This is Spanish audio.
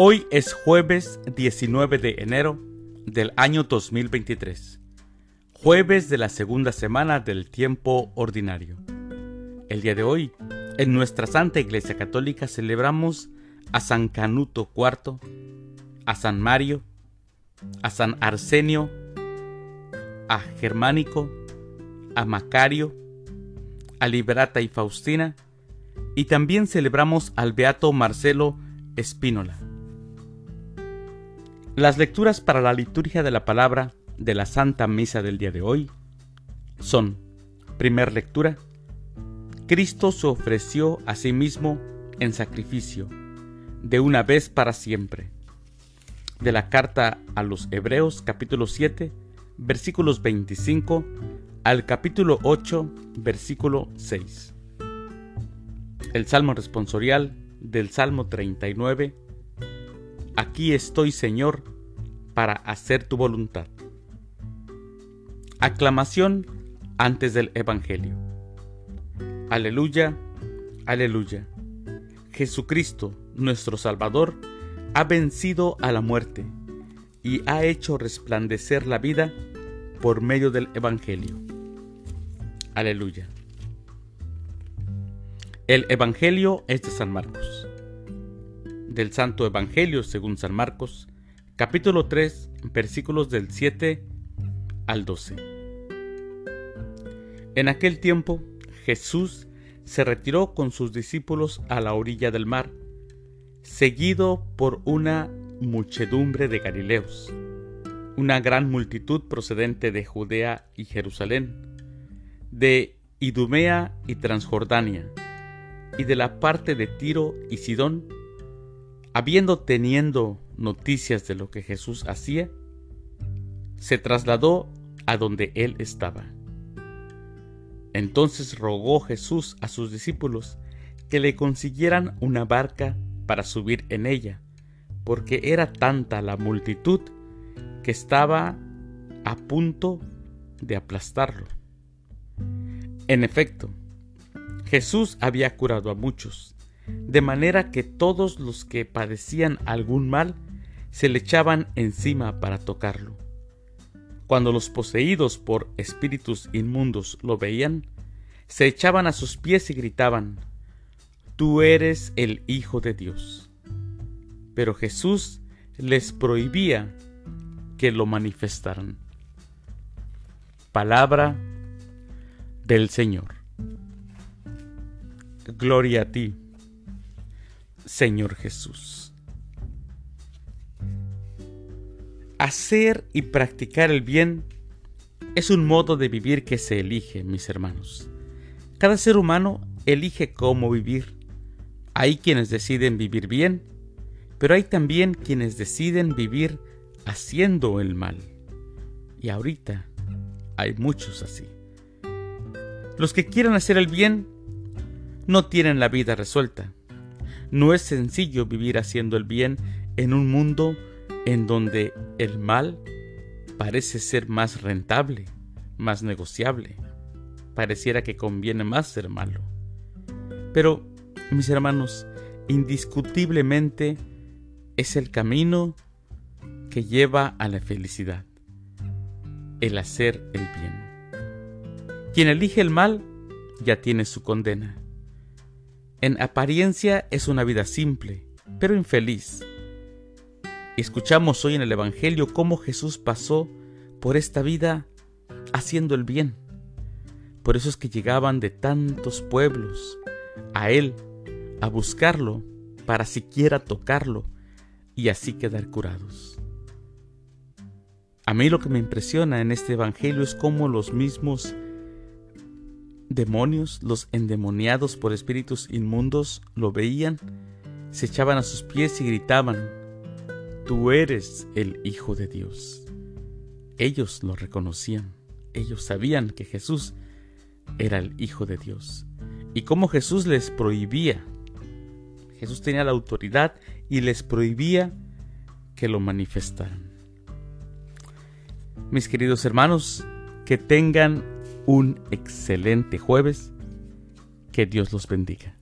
Hoy es jueves 19 de enero del año 2023, jueves de la segunda semana del tiempo ordinario. El día de hoy, en nuestra Santa Iglesia Católica celebramos a San Canuto IV, a San Mario, a San Arsenio, a Germánico, a Macario, a Liberata y Faustina, y también celebramos al Beato Marcelo Espínola. Las lecturas para la liturgia de la palabra de la Santa Misa del día de hoy son, primer lectura, Cristo se ofreció a sí mismo en sacrificio, de una vez para siempre. De la carta a los Hebreos capítulo 7, versículos 25 al capítulo 8, versículo 6. El Salmo responsorial del Salmo 39 Aquí estoy, Señor, para hacer tu voluntad. Aclamación antes del Evangelio. Aleluya, aleluya. Jesucristo, nuestro Salvador, ha vencido a la muerte y ha hecho resplandecer la vida por medio del Evangelio. Aleluya. El Evangelio es de San Marcos del Santo Evangelio según San Marcos, capítulo 3, versículos del 7 al 12. En aquel tiempo Jesús se retiró con sus discípulos a la orilla del mar, seguido por una muchedumbre de Galileos, una gran multitud procedente de Judea y Jerusalén, de Idumea y Transjordania, y de la parte de Tiro y Sidón, habiendo teniendo noticias de lo que Jesús hacía, se trasladó a donde él estaba. Entonces rogó Jesús a sus discípulos que le consiguieran una barca para subir en ella, porque era tanta la multitud que estaba a punto de aplastarlo. En efecto, Jesús había curado a muchos, de manera que todos los que padecían algún mal se le echaban encima para tocarlo. Cuando los poseídos por espíritus inmundos lo veían, se echaban a sus pies y gritaban, Tú eres el Hijo de Dios. Pero Jesús les prohibía que lo manifestaran. Palabra del Señor. Gloria a ti Señor Jesús. Hacer y practicar el bien es un modo de vivir que se elige, mis hermanos. Cada ser humano elige cómo vivir. Hay quienes deciden vivir bien, pero hay también quienes deciden vivir haciendo el mal. Y ahorita hay muchos así. Los que quieren hacer el bien no tienen la vida resuelta. No es sencillo vivir haciendo el bien en un mundo en donde el mal parece ser más rentable, más negociable. Pareciera que conviene más ser malo. Pero, mis hermanos, indiscutiblemente es el camino que lleva a la felicidad, el hacer el bien. Quien elige el mal ya tiene su condena. En apariencia es una vida simple, pero infeliz. Escuchamos hoy en el Evangelio cómo Jesús pasó por esta vida haciendo el bien. Por eso es que llegaban de tantos pueblos a Él a buscarlo para siquiera tocarlo y así quedar curados. A mí lo que me impresiona en este Evangelio es cómo los mismos demonios, los endemoniados por espíritus inmundos, lo veían, se echaban a sus pies y gritaban, Tú eres el Hijo de Dios. Ellos lo reconocían, ellos sabían que Jesús era el Hijo de Dios. Y cómo Jesús les prohibía, Jesús tenía la autoridad y les prohibía que lo manifestaran. Mis queridos hermanos, que tengan un excelente jueves. Que Dios los bendiga.